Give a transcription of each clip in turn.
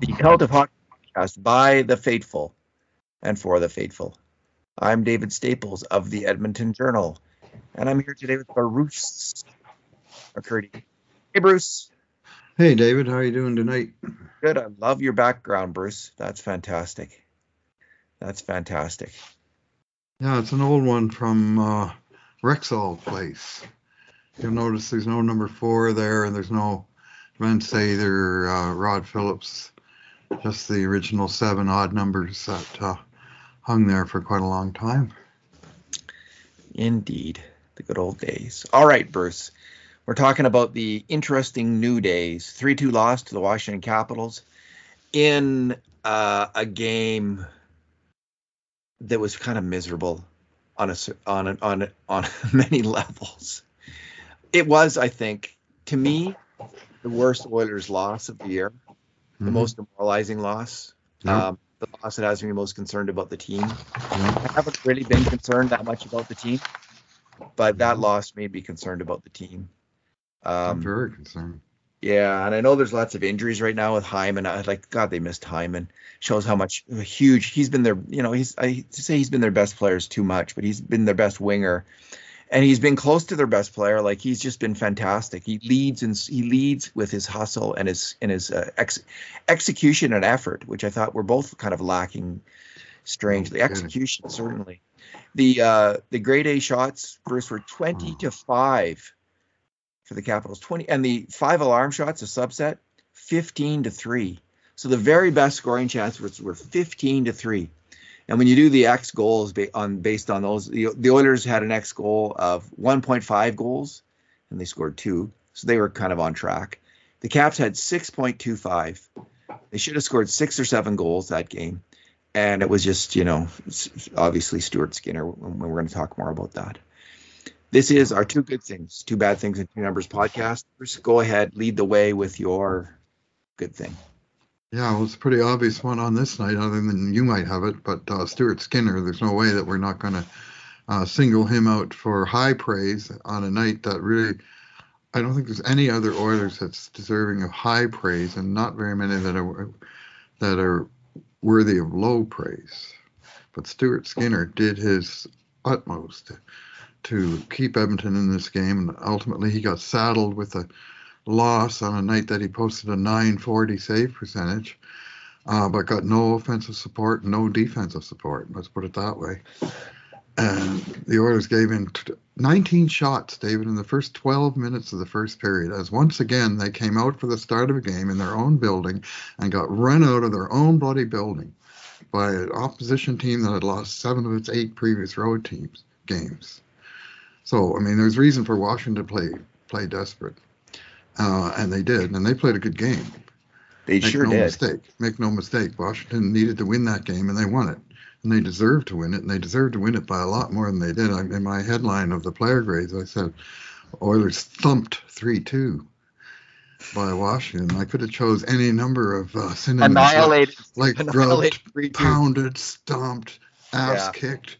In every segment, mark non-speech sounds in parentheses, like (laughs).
the Cult of Hockey podcast by the faithful and for the faithful. I'm David Staples of the Edmonton Journal, and I'm here today with Bruce McCurdy. Hey, Bruce. Hey, David. How are you doing tonight? Good. I love your background, Bruce. That's fantastic. That's fantastic. Yeah, it's an old one from uh, Rexall Place. You'll notice there's no number four there, and there's no Vince Sather, uh, Rod Phillips, just the original seven odd numbers that uh, hung there for quite a long time. Indeed, the good old days. All right, Bruce. We're talking about the interesting new days. 3 2 loss to the Washington Capitals in uh, a game that was kind of miserable on a, on a, on a, on (laughs) many levels. It was, I think, to me, the worst Oilers loss of the year, mm-hmm. the most demoralizing loss. Yep. Um, the loss that has me most concerned about the team. I haven't really been concerned that much about the team, but that mm-hmm. loss made me concerned about the team. Um, I'm very concerned. Yeah, and I know there's lots of injuries right now with Hyman. I like God, they missed Hyman. Shows how much huge he's been their. You know, he's I to say he's been their best players too much, but he's been their best winger, and he's been close to their best player. Like he's just been fantastic. He leads and he leads with his hustle and his and his uh, ex, execution and effort, which I thought were both kind of lacking. Strangely, execution certainly. The uh the grade A shots, Bruce, were twenty to five for the Capitals. 20 and the five alarm shots, a subset, 15 to 3. So the very best scoring chances were 15 to 3. And when you do the X goals on based on those, the, the Oilers had an X goal of 1.5 goals, and they scored two, so they were kind of on track. The Caps had 6.25. They should have scored six or seven goals that game, and it was just you know obviously Stuart Skinner. We're going to talk more about that. This is our two good things, two bad things, and two numbers podcast. First, go ahead, lead the way with your good thing. Yeah, well, it's a pretty obvious one on this night, other than you might have it. But uh, Stuart Skinner, there's no way that we're not going to uh, single him out for high praise on a night that really, I don't think there's any other Oilers that's deserving of high praise, and not very many that are that are worthy of low praise. But Stuart Skinner did his utmost to keep Edmonton in this game, and ultimately he got saddled with a loss on a night that he posted a 940 save percentage, uh, but got no offensive support, no defensive support. Let's put it that way. And the Oilers gave in 19 shots, David, in the first 12 minutes of the first period, as once again they came out for the start of a game in their own building and got run out of their own bloody building by an opposition team that had lost seven of its eight previous road teams games. So I mean, there's reason for Washington to play play desperate, uh, and they did, and they played a good game. They Make sure no did. Mistake. Make no mistake. Washington needed to win that game, and they won it. And they deserved to win it, and they deserved to win it by a lot more than they did. I, in my headline of the player grades, I said Oilers thumped three-two by Washington. I could have chose any number of uh, synonyms annihilated, like, like annihilated, grubbed, pounded, stomped, ass yeah. kicked,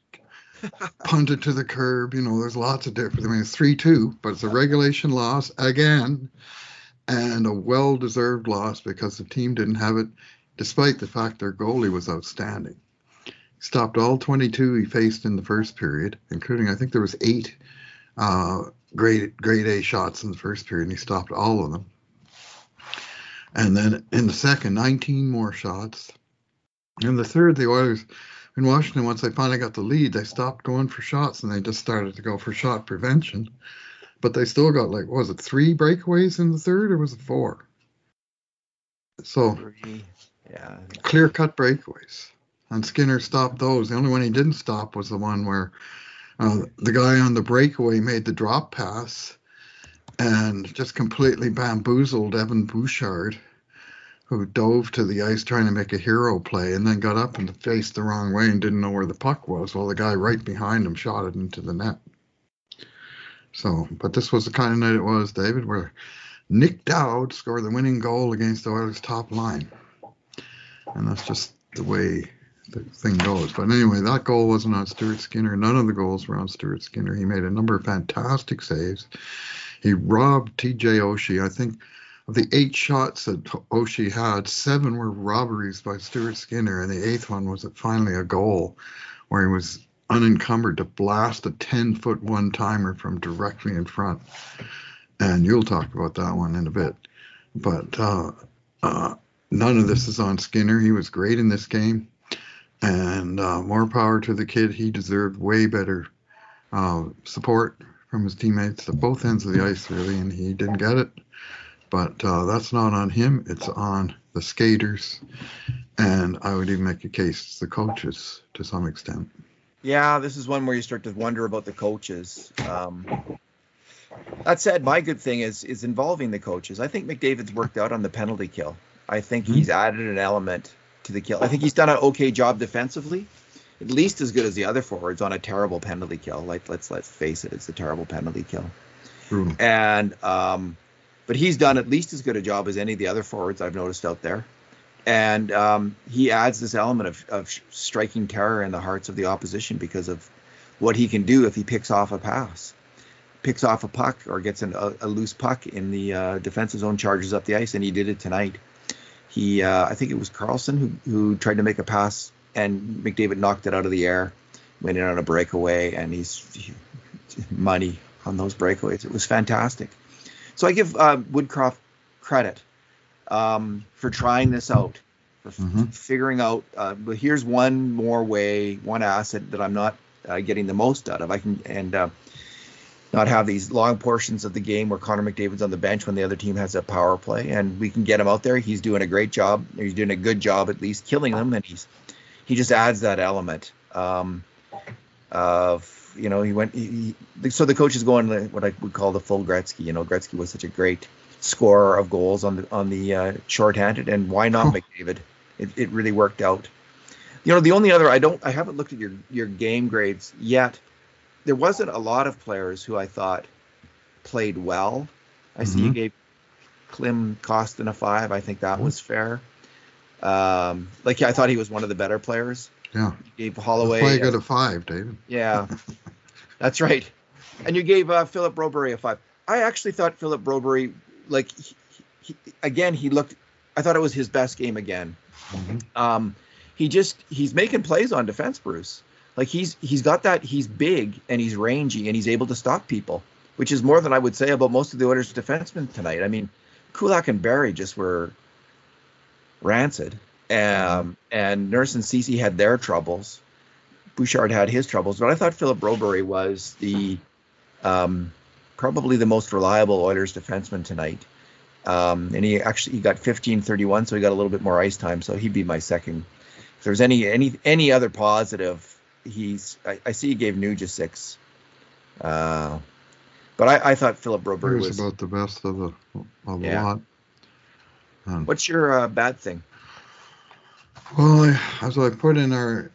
punted to the curb. You know, there's lots of different. I mean, it's three two, but it's a regulation loss again, and a well-deserved loss because the team didn't have it, despite the fact their goalie was outstanding. He stopped all 22 he faced in the first period, including I think there was eight uh, grade grade A shots in the first period, and he stopped all of them. And then in the second, 19 more shots. In the third, the Oilers in Washington, once they finally got the lead, they stopped going for shots and they just started to go for shot prevention. But they still got like, was it three breakaways in the third or was it four? So, yeah, clear cut breakaways. And Skinner stopped those. The only one he didn't stop was the one where uh, the guy on the breakaway made the drop pass and just completely bamboozled Evan Bouchard who dove to the ice trying to make a hero play and then got up and faced the wrong way and didn't know where the puck was. Well, the guy right behind him shot it into the net. So, but this was the kind of night it was, David, where Nic Dowd scored the winning goal against the Oilers' top line. And that's just the way the thing goes. But anyway, that goal wasn't on Stuart Skinner. None of the goals were on Stuart Skinner. He made a number of fantastic saves. He robbed TJ Oshie, I think of the eight shots that Oshie had, seven were robberies by Stuart Skinner, and the eighth one was finally a goal where he was unencumbered to blast a 10 foot one timer from directly in front. And you'll talk about that one in a bit. But uh, uh, none of this is on Skinner. He was great in this game. And uh, more power to the kid. He deserved way better uh, support from his teammates at both ends of the ice, really, and he didn't get it. But uh, that's not on him, it's on the skaters. And I would even make a case it's the coaches to some extent. Yeah, this is one where you start to wonder about the coaches. Um, that said, my good thing is is involving the coaches. I think McDavid's worked out on the penalty kill. I think mm-hmm. he's added an element to the kill. I think he's done an okay job defensively at least as good as the other forwards on a terrible penalty kill. Like let's let's face it, it's a terrible penalty kill. Mm. And um, but he's done at least as good a job as any of the other forwards I've noticed out there. And um, he adds this element of, of striking terror in the hearts of the opposition because of what he can do if he picks off a pass, picks off a puck or gets an, a, a, loose puck in the uh, defensive zone, charges up the ice, and he did it tonight. He, uh, I think it was Carlson who who tried to make a pass and McDavid knocked it out of the air, went in on a breakaway, and he's he, money on those breakaways. It was fantastic. So I give uh, Woodcroft credit um, for trying this out, for mm-hmm. figuring out. Uh, but here's one more way, one asset that I'm not uh, getting the most out of. I can and uh, not have these long portions of the game where Connor McDavid's on the bench when the other team has a power play, and we can get him out there. He's doing a great job. He's doing a good job at least killing them, and he's he just adds that element um, of you know he went he, he, so the coach is going what I would call the full Gretzky. You know Gretzky was such a great scorer of goals on the on the uh, shorthanded, and why not McDavid? It, it really worked out. You know the only other I don't I haven't looked at your your game grades yet. There wasn't a lot of players who I thought played well. I mm-hmm. see you mm-hmm. gave Klim Kostin a five. I think that mm-hmm. was fair. Um, like I thought he was one of the better players. Yeah. You gave Holloway. Play got a five, David. Yeah, that's right. And you gave uh, Philip Broberg a five. I actually thought Philip Broberg, like, he, he, again, he looked. I thought it was his best game again. Mm-hmm. Um, he just he's making plays on defense, Bruce. Like he's he's got that. He's big and he's rangy and he's able to stop people, which is more than I would say about most of the Oilers' defensemen tonight. I mean, Kulak and Barrie just were rancid. Um, and Nurse and Ceci had their troubles. Bouchard had his troubles, but I thought Philip Broberg was the um, probably the most reliable Oilers defenseman tonight. Um, and he actually he got 15-31, so he got a little bit more ice time. So he'd be my second. If there's any any any other positive, he's I, I see he gave Nuge a six. Uh, but I, I thought Philip Broberg was, was, about the best of the of the yeah. lot. Hmm. What's your uh, bad thing? Well, as I put in our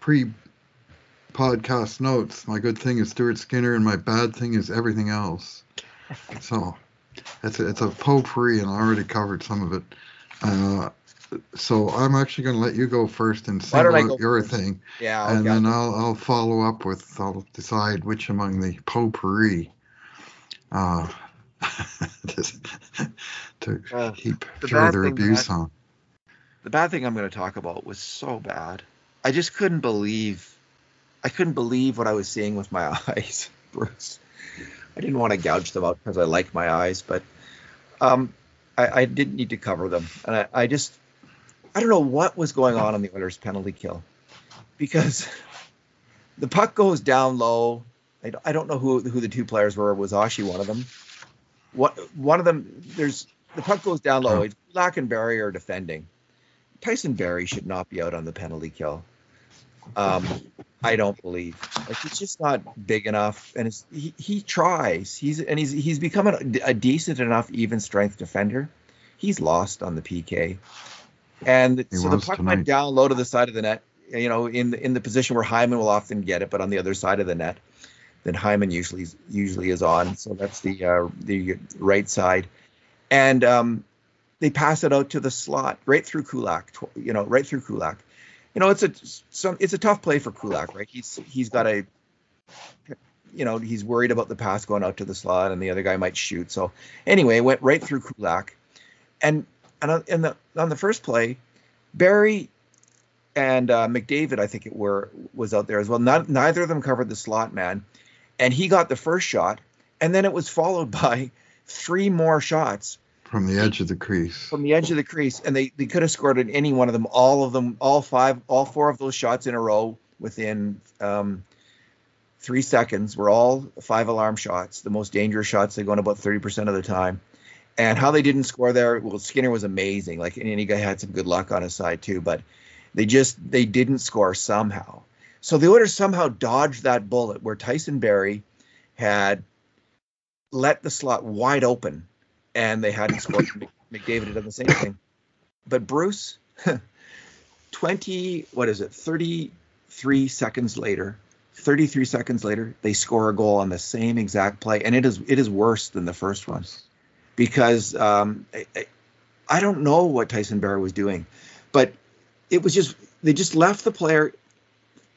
pre-podcast notes, my good thing is Stuart Skinner, and my bad thing is everything else. so it's a, it's a potpourri, and I already covered some of it. Uh, so I'm actually going to let you go first and single out your first? thing. Yeah, and then I'll I'll follow up with I'll decide which among the potpourri. Uh, (laughs) to uh, keep further abuse on. The bad thing I'm going to talk about was so bad. I just couldn't believe, I couldn't believe what I was seeing with my (laughs) eyes, Bruce. I didn't want to gouge them out because I like my eyes, but um, I, I didn't need to cover them, and I, I just, I don't know what was going on on the Oilers' penalty kill, because (laughs) the puck goes down low. I, I don't know who who the two players were. Was Oshie one of them? What one of them? There's the puck goes down low. It's Lack and Barrie are defending. Tyson Barrie should not be out on the penalty kill. Um, I don't believe. Like he's just not big enough, and he he tries. He's and he's he's become a, a, decent enough even strength defender. He's lost on the PK, and he so the puck tonight. went down low to the side of the net. You know, in the, in the position where Hyman will often get it, but on the other side of the net than Hyman usually usually is on. So that's the uh, the right side, and um, they pass it out to the slot right through Kulak. You know, right through Kulak. You know, it's a some it's a tough play for Kulak, right? He's he's got a you know he's worried about the pass going out to the slot and the other guy might shoot. So anyway, went right through Kulak. And and on, the on the first play, Barrie and uh, McDavid, I think it were was out there as well. Not, neither of them covered the slot man, and he got the first shot, and then it was followed (laughs) by three more shots from the edge of the crease. From the edge of the crease, and they they could have scored at any one of them. All of them, all five, all four of those shots in a row within um, three seconds were all five alarm shots, the most dangerous shots. They go in about thirty percent of the time. And how they didn't score there, well, Skinner was amazing. Like, and he had some good luck on his side too, but they just they didn't score somehow. So the Oilers somehow dodged that bullet where Tyson Barrie had let the slot wide open, and they hadn't scored. McDavid had done the same thing, but Bruce, (laughs) twenty what is it, thirty three seconds later, 33 seconds later, they score a goal on the same exact play, and it is it is worse than the first one because um, I, I, don't know what Tyson Barrie was doing, but it was just they just left the player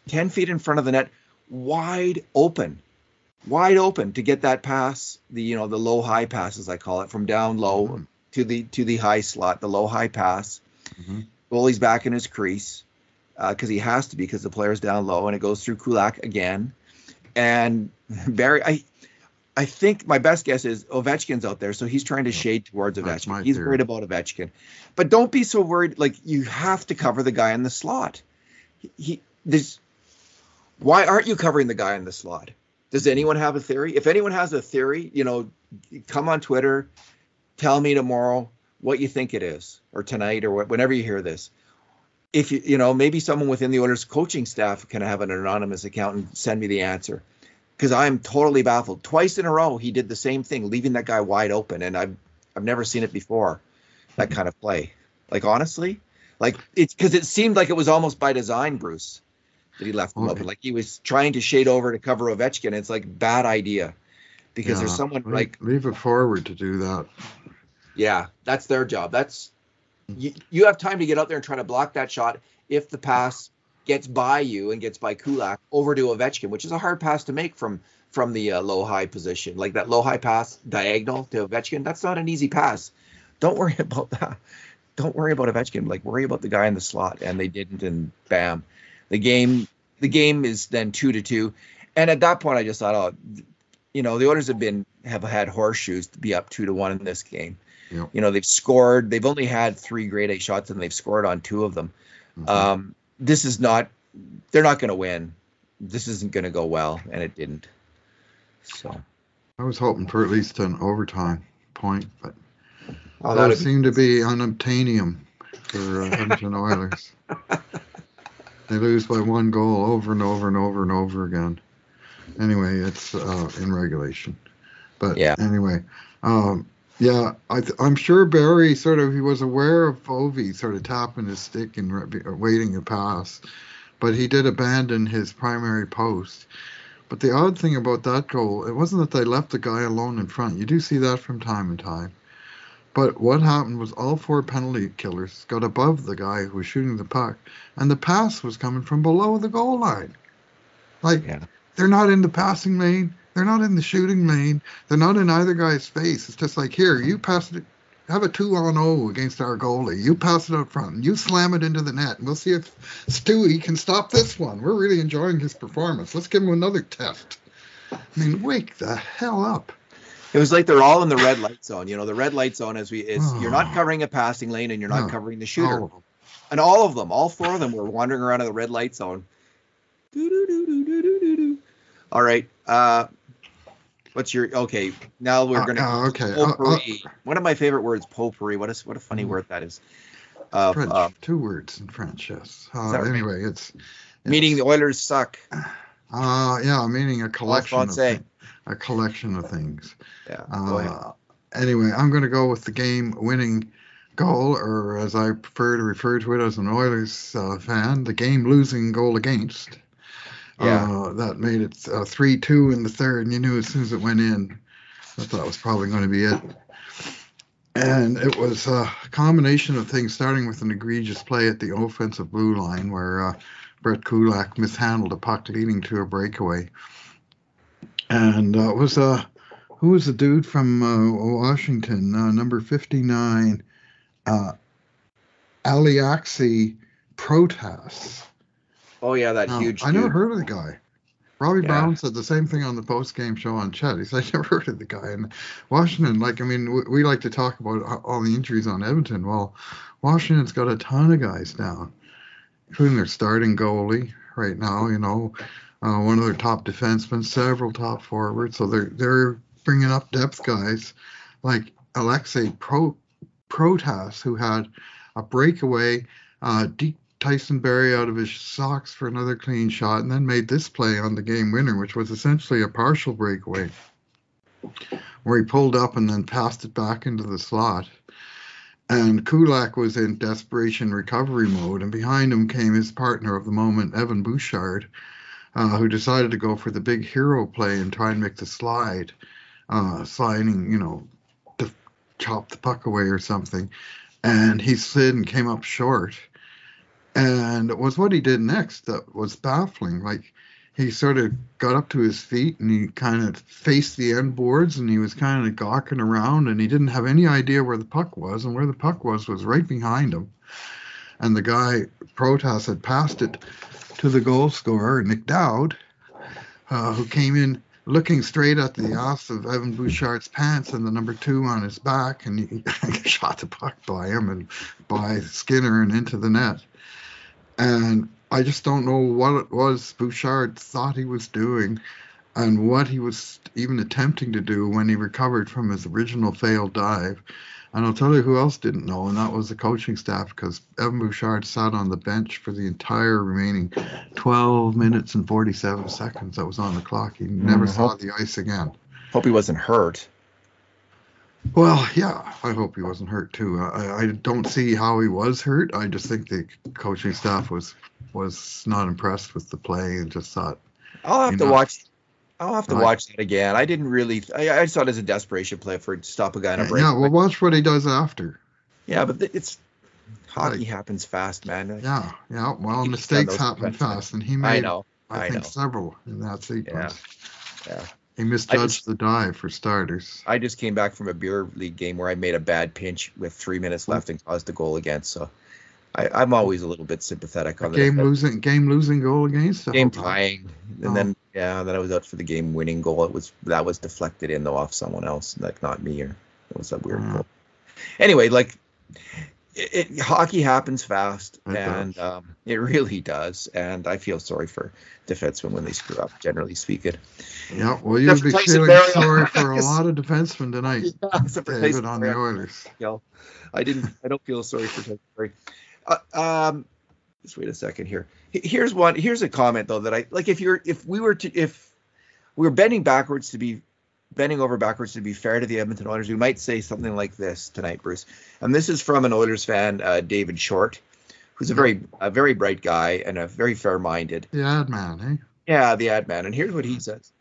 ten feet in front of the net, wide open, wide open to get that pass. The you know the low high pass as I call it from down low mm-hmm. to the to the high slot, the low high pass. Mm-hmm. Goalie's back in his crease because uh, he has to be because the player's down low, and it goes through Kulak again. And (laughs) Barrie, I I think my best guess is Ovechkin's out there, so he's trying to shade towards Ovechkin. He's worried about Ovechkin, but don't be so worried. Like you have to cover the guy in the slot. He, he there's why aren't you covering the guy in the slot? Does anyone have a theory? If anyone has a theory, you know, come on Twitter, tell me tomorrow what you think it is, or tonight, or whenever you hear this. If you, you know, maybe someone within the Oilers coaching staff can have an anonymous account and send me the answer because I'm totally baffled. Twice in a row, he did the same thing, leaving that guy wide open, and I've I've never seen it before. That kind of play, like honestly, like it's because it seemed like it was almost by design, Bruce, that he left him okay. open. Like he was trying to shade over to cover Ovechkin. It's like bad idea because yeah, there's someone leave, like leave it forward to do that. Yeah, that's their job. That's you, you have time to get out there and try to block that shot if the pass gets by you and gets by Kulak over to Ovechkin, which is a hard pass to make from from the uh, low high position, like that low high pass diagonal to Ovechkin. That's not an easy pass. Don't worry (laughs) about that. Don't worry about Ovechkin. Like worry about the guy in the slot, and they didn't, and bam, the game the game is then two to two, and at that point I just thought, oh, you know, the Oilers have been have had horseshoes to be up two to one in this game. Yep. You know, they've scored. They've only had three grade A shots, and they've scored on two of them. Mm-hmm. Um, this is not they're not going to win. This isn't going to go well, and it didn't. So I was hoping for at least an overtime point, but oh, that seemed to be unobtainium for uh, Edmonton Oilers. (laughs) they lose by one goal over and over and over and over again. Anyway, it's uh, in regulation. But yeah. anyway, um, yeah, I am sure Barrie sort of he was aware of Ovi sort of tapping his stick and re- waiting a pass, but he did abandon his primary post. But the odd thing about that goal, it wasn't that they left the guy alone in front. You do see that from time to time. But what happened was all four penalty killers got above the guy who was shooting the puck, and the pass was coming from below the goal line. Like yeah. they're not in the passing lane. They're not in the shooting lane. They're not in either guy's face. It's just like here, you pass it, have a two on zero against our goalie. You pass it out front. You slam it into the net. And we'll see if Stewie can stop this one. We're really enjoying his performance. Let's give him another test. I mean, wake the hell up. It was like they're all in the red light zone. You know, the red light zone is we is oh. you're not covering a passing lane and you're not no. covering the shooter. All and all of them, all four of them were wandering around in the red light zone. All right. Uh, What's your okay? Now we're uh, gonna uh, okay. Uh, potpourri. Uh, One of my favorite words, potpourri. What is what a funny mm. word that is. Uh, French, um, two words in French, yes. Uh, anyway, it's, it's meaning the Oilers suck. Uh, yeah, meaning a collection of a collection of things. Yeah. Uh, anyway, I'm going to go with the game-winning goal, or as I prefer to refer to it as an Oilers uh, fan, the game-losing goal against. Yeah. Uh, that made it uh, 3 2 in the third, and you knew as soon as it went in, I thought was probably going to be it. And it was a combination of things, starting with an egregious play at the offensive blue line where uh, Brett Kulak mishandled a puck leading to a breakaway. And uh, was uh, who was the dude from uh, Washington, uh, number 59? uh, Aliaksei Protas. Oh yeah, that huge. I never dude. heard of the guy. Robbie Yeah. Brown said the same thing on the post game show on CHED. He said, (laughs) I never heard of the guy. And Washington, like, I mean, we, we like to talk about all the injuries on Edmonton. Well, Washington's got a ton of guys down, including their starting goalie right now, you know, uh, one of their top defensemen, several top forwards. So they're, they're bringing up depth guys like Alexei Pro, Protas, who had a breakaway, uh, deep Tyson Barrie out of his socks for another clean shot, and then made this play on the game winner, which was essentially a partial breakaway, where he pulled up and then passed it back into the slot. And Kulak was in desperation recovery mode, and behind him came his partner of the moment, Evan Bouchard, uh, who decided to go for the big hero play and try and make the slide, uh, sliding, you know, to chop the puck away or something. And he slid and came up short and it was what he did next that was baffling. Like he sort of got up to his feet and he kind of faced the end boards and he was kind of gawking around and he didn't have any idea where the puck was and where the puck was was right behind him. And the guy Protas had passed it to the goal scorer Nic Dowd, uh, who came in looking straight at the ass of Evan Bouchard's pants and the number two on his back, and he (laughs) shot the puck by him and by Skinner and into the net. And I just don't know what it was Bouchard thought he was doing and what he was even attempting to do when he recovered from his original failed dive. And I'll tell you who else didn't know, and that was the coaching staff because Evan Bouchard sat on the bench for the entire remaining 12 minutes and 47 seconds that was on the clock. He never Mhm. saw the ice again. Hope he wasn't hurt. Well, yeah, I hope he wasn't hurt too. I, I don't see how he was hurt. I just think the coaching staff was was not impressed with the play and just thought, I'll have to know. watch. I'll have to Right. watch that again. I didn't really. I, I saw it as a desperation play for to stop a guy on a break. yeah, well, watch what he does after. Yeah, but it's hockey Like- happens fast, man. Yeah, yeah. Well, mistakes happen fast, and he made. I know. I, I think, know. several in that sequence. Yeah. yeah. He misjudged just- the dive for starters. I just came back from a beer league game where I made a bad pinch with three minutes left and caused a goal against. So I, I'm always a little bit sympathetic on the game losing, game losing goal against the game tying, and Oh. then yeah, then I was out for the game winning goal. It was that was deflected in though off someone else, like not me, or it was a weird Mm. goal. Anyway, like it, it, hockey happens fast, It and um, it really does. And I feel sorry for defensemen when they screw up, generally speaking. Yeah, well, you'll Jeff be feeling sorry (laughs) for a lot of defensemen tonight, (laughs) for David, on the Oilers. I didn't. I don't feel sorry for Barrie. Uh, um, just wait a second here. Here's one. Here's a comment though that I like. If you're, if we were to, if we were bending backwards to be, bending over backwards to be fair to the Edmonton Oilers, we might say something like this tonight, Bruce. And this is from an Oilers fan, uh, David Short, who's a very, a very bright guy and a very fair-minded. The ad man, eh? Yeah, the ad man. And here's what he says.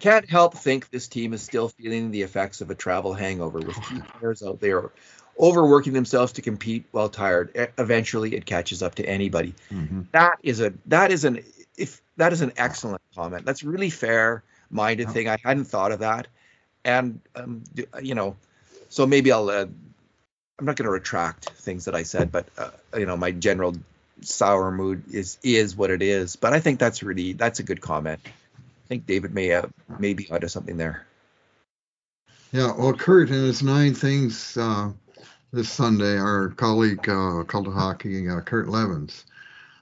Can't help think this team is still feeling the effects of a travel hangover with key players out there overworking themselves to compete while tired. Eventually it catches up to anybody. hmm That is a that is an if that is an excellent comment. That's really fair minded thing. I hadn't thought of that. And um, you know, so maybe I'll uh, I'm not going to retract things that I said, but uh, you know, my general sour mood is is what it is. But I think that's really that's a good comment. I think David may uh, may be onto something there. Yeah, well, Kurt in his nine things uh, this Sunday, our colleague, uh, of Hockey, uh, Kurt Leavins,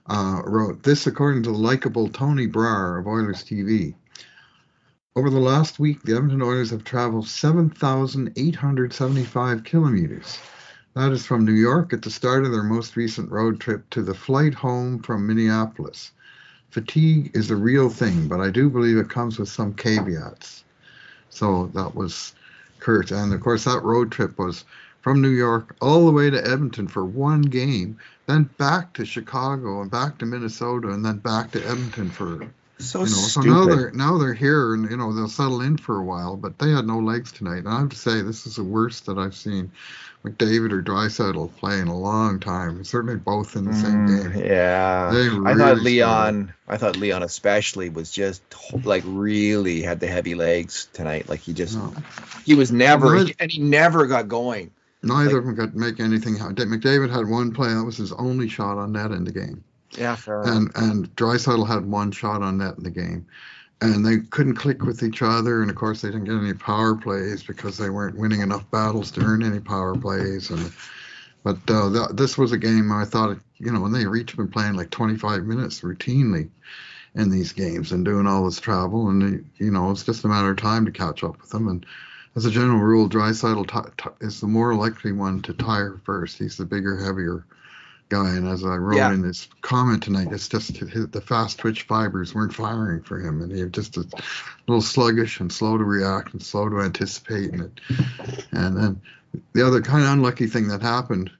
uh, wrote this according to the likable Tony Brar of Oilers TV. Over the last week, the Edmonton Oilers have traveled 7,875 kilometers. That is from New York at the start of their most recent road trip to the flight home from Minneapolis. Fatigue is a real thing, but I do believe it comes with some caveats. So that was Kurt. And of course, that road trip was from New York all the way to Edmonton for one game, then back to Chicago and back to Minnesota, and then back to Edmonton for So you know. So stupid. now they're now they're here, and you know they'll settle in for a while. But they had no legs tonight, and I have to say this is the worst that I've seen McDavid or Draisaitl play in a long time. Certainly both in the same Mm, game. Yeah. They I thought really Leon I thought Leon especially was just like really had the heavy legs tonight. Like he just No. he was never and he never got going. Neither like, of them could make anything. Happen. McDavid had one play that was his only shot on net in the game. Yeah, fair. And and Draisaitl had one shot on net in the game, and they couldn't click with each other. And of course, they didn't get any power plays because they weren't winning enough battles to earn any power plays. And but uh, th- this was a game I thought, you know, when they each been playing like 25 minutes routinely in these games and doing all this travel, and you know, it's just a matter of time to catch up with them. And as a general rule, Draisaitl t- t- is the more likely one to tire first. He's the bigger, heavier guy. And as I wrote yeah. in this comment tonight, it's just his, the fast twitch fibers weren't firing for him, and he was just a little sluggish and slow to react and slow to anticipate. And it, and then the other kind of unlucky thing that happened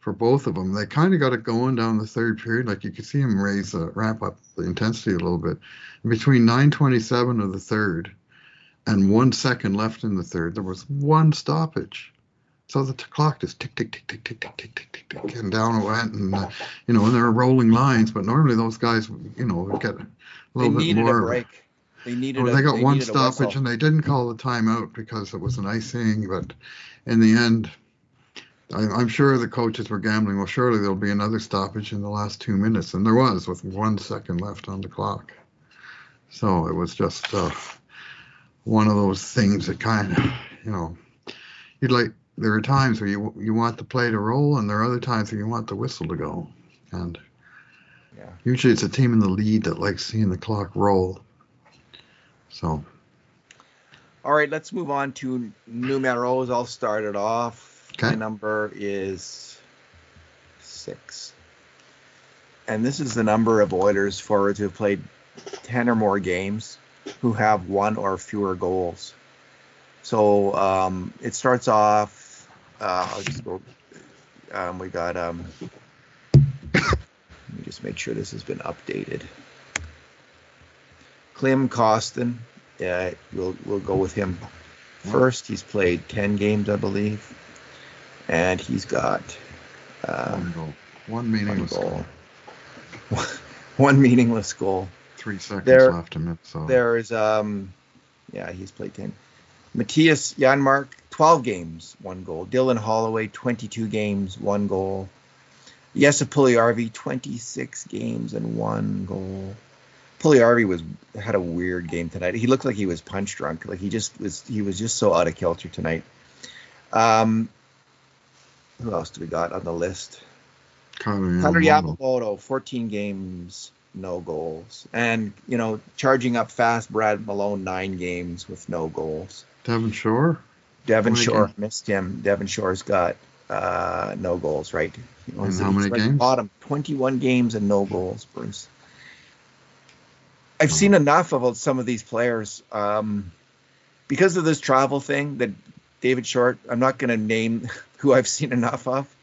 for both of them, they kind of got it going down the third period. Like you could see him raise the ramp up the intensity a little bit. And between 9:27 of the third and one second left in the third, there was one stoppage. So the clock just tick, tick, tick, tick, tick, tick, tick, tick, tick, tick, and down it went. And, uh, you know, and there are rolling lines, but normally those guys, you know, get a little they bit more. They needed a break. They needed. Well, they got they one stoppage, and they didn't call the timeout because it was an icing. But in the end, I, I'm sure the coaches were gambling. Well, surely there'll be another stoppage in the last two minutes, and there was with one second left on the clock. So it was just uh, one of those things that kind of, you know, you'd like there are times where you you want the play to roll, and there are other times where you want the whistle to go. And yeah. usually it's a team in the lead that likes seeing the clock roll. So. All right, let's move on to numeros. I'll start it off. Okay. My number is six. And this is the number of Oilers forwards who have played 10 or more games who have one or fewer goals. So um, it starts off uh, I'll just go. Um, we got. Um, let me just make sure this has been updated. Klim Kostin. Yeah, we'll we'll go with him first. He's played ten games, I believe, and he's got um, one goal, one meaningless one goal. goal. (laughs) one meaningless goal. Three seconds there, left in it. So there is um, yeah, he's played ten. Mattias Janmark, 12 games, one goal. Dylan Holloway, 22 games, one goal. Jesse Puljujarvi, 26 games and one goal. Puljujarvi was had a weird game tonight. He looked like he was punch drunk. Like he just was he was just so out of kilter tonight. Um, who else do we got on the list? Kailer Yamamoto, 14 games, no goals. And, you know, charging up fast, Brad Malone, nine games with no goals. Devin Shore? Devin Shore missed him. Devin Shore's got uh, no goals, right? how many games? Bottom 21 games and no goals, Bruce. I've seen enough of some of these players um, because of this travel thing that David Short. I'm not going to name (laughs) who I've seen enough of,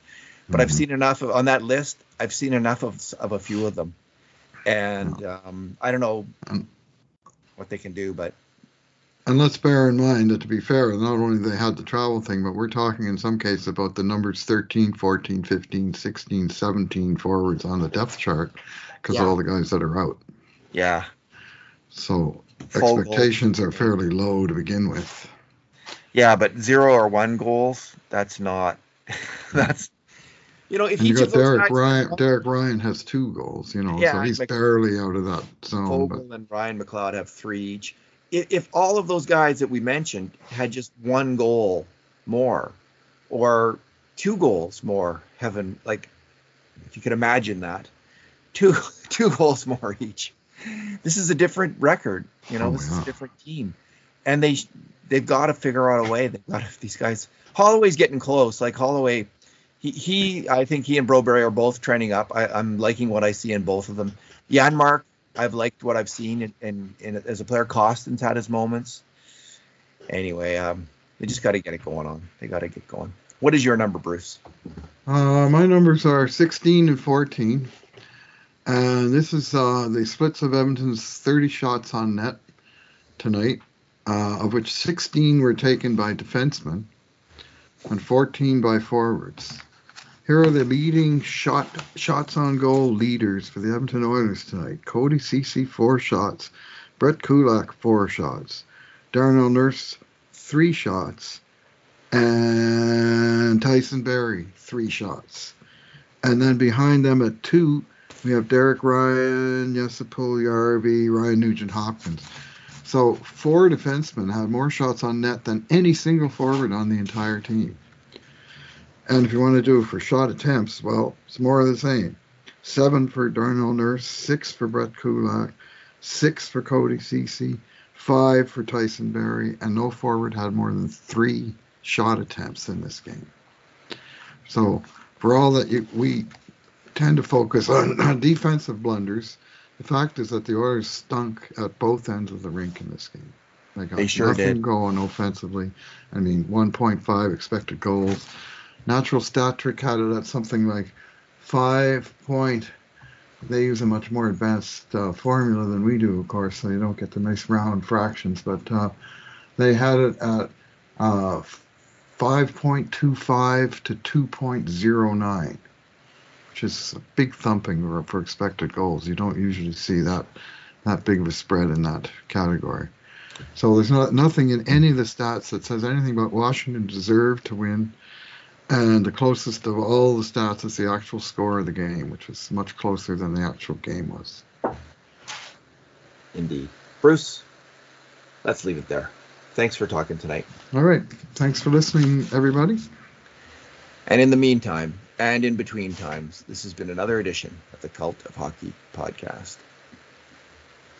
but mm-hmm. I've seen enough of on that list. I've seen enough of of a few of them, and um, I don't know what they can do, but and let's bear in mind that to be fair, not only they had the travel thing, but we're talking in some cases about the numbers 13, 14, 15, 16, 17 forwards on the depth chart because yeah. all the guys that are out. Yeah. So Full expectations goal. are fairly low to begin with. Yeah, but zero or one goals, that's not (laughs) that's you know, if and you got Derek Ryan, Derek Ryan has two goals, you know, yeah, so he's Mc, barely out of that zone. Foegele but. and Ryan McLeod have three each if, if all of those guys that we mentioned had just one goal more or two goals more, heaven, like if you could imagine that, two (laughs) two goals more each. This is a different record, you know. Oh, this yeah. is a different team, and they they've got to figure out a way. They've got to, (laughs) these guys. Holloway's getting close. Like Holloway, he, he I think he and Broberg are both trending up. I, I'm liking what I see in both of them. Janmark I've liked what I've seen, and, as a player, Kostin's had his moments. Anyway, um, they just got to get it going on. They got to get going. What is your number, Bruce? Uh, my numbers are 16 and 14. And this is uh, the splits of Edmonton's 30 shots on net tonight, uh, of which 16 were taken by defensemen and 14 by forwards. Here are the leading shot shots on goal leaders for the Edmonton Oilers tonight. Cody Ceci, four shots. Brett Kulak, four shots. Darnell Nurse, three shots. and Tyson Barrie, three shots. And then behind them at two, we have Derek Ryan, Jesse Yarvi, Ryan Nugent Hopkins. So four defensemen had more shots on net than any single forward on the entire team. And if you want to do it for shot attempts, well, it's more of the same. Seven for Darnell Nurse, six for Brett Kulak, six for Cody Ceci, five for Tyson Barrie, and no forward had more than three shot attempts in this game. So for all that you, we tend to focus on, on (clears throat) defensive blunders, the fact is that the Oilers stunk at both ends of the rink in this game. They got They sure nothing did. going offensively. I mean, 1.5 expected goals. Natural stat trick had it at something like five point. They use a much more advanced uh, formula than we do, of course, so you don't get the nice round fractions. But uh, they had it at uh, 5.25 to 2.09, which is a big thumping for, expected goals. You don't usually see that that big of a spread in that category. So there's not nothing in any of the stats that says anything about Washington deserved to win. And the closest of all the stats is the actual score of the game, which was much closer than the actual game was. Indeed. Bruce, let's leave it there. Thanks for talking tonight. All right. Thanks for listening, everybody. And in the meantime, and in between times, this has been another edition of the Cult of Hockey podcast.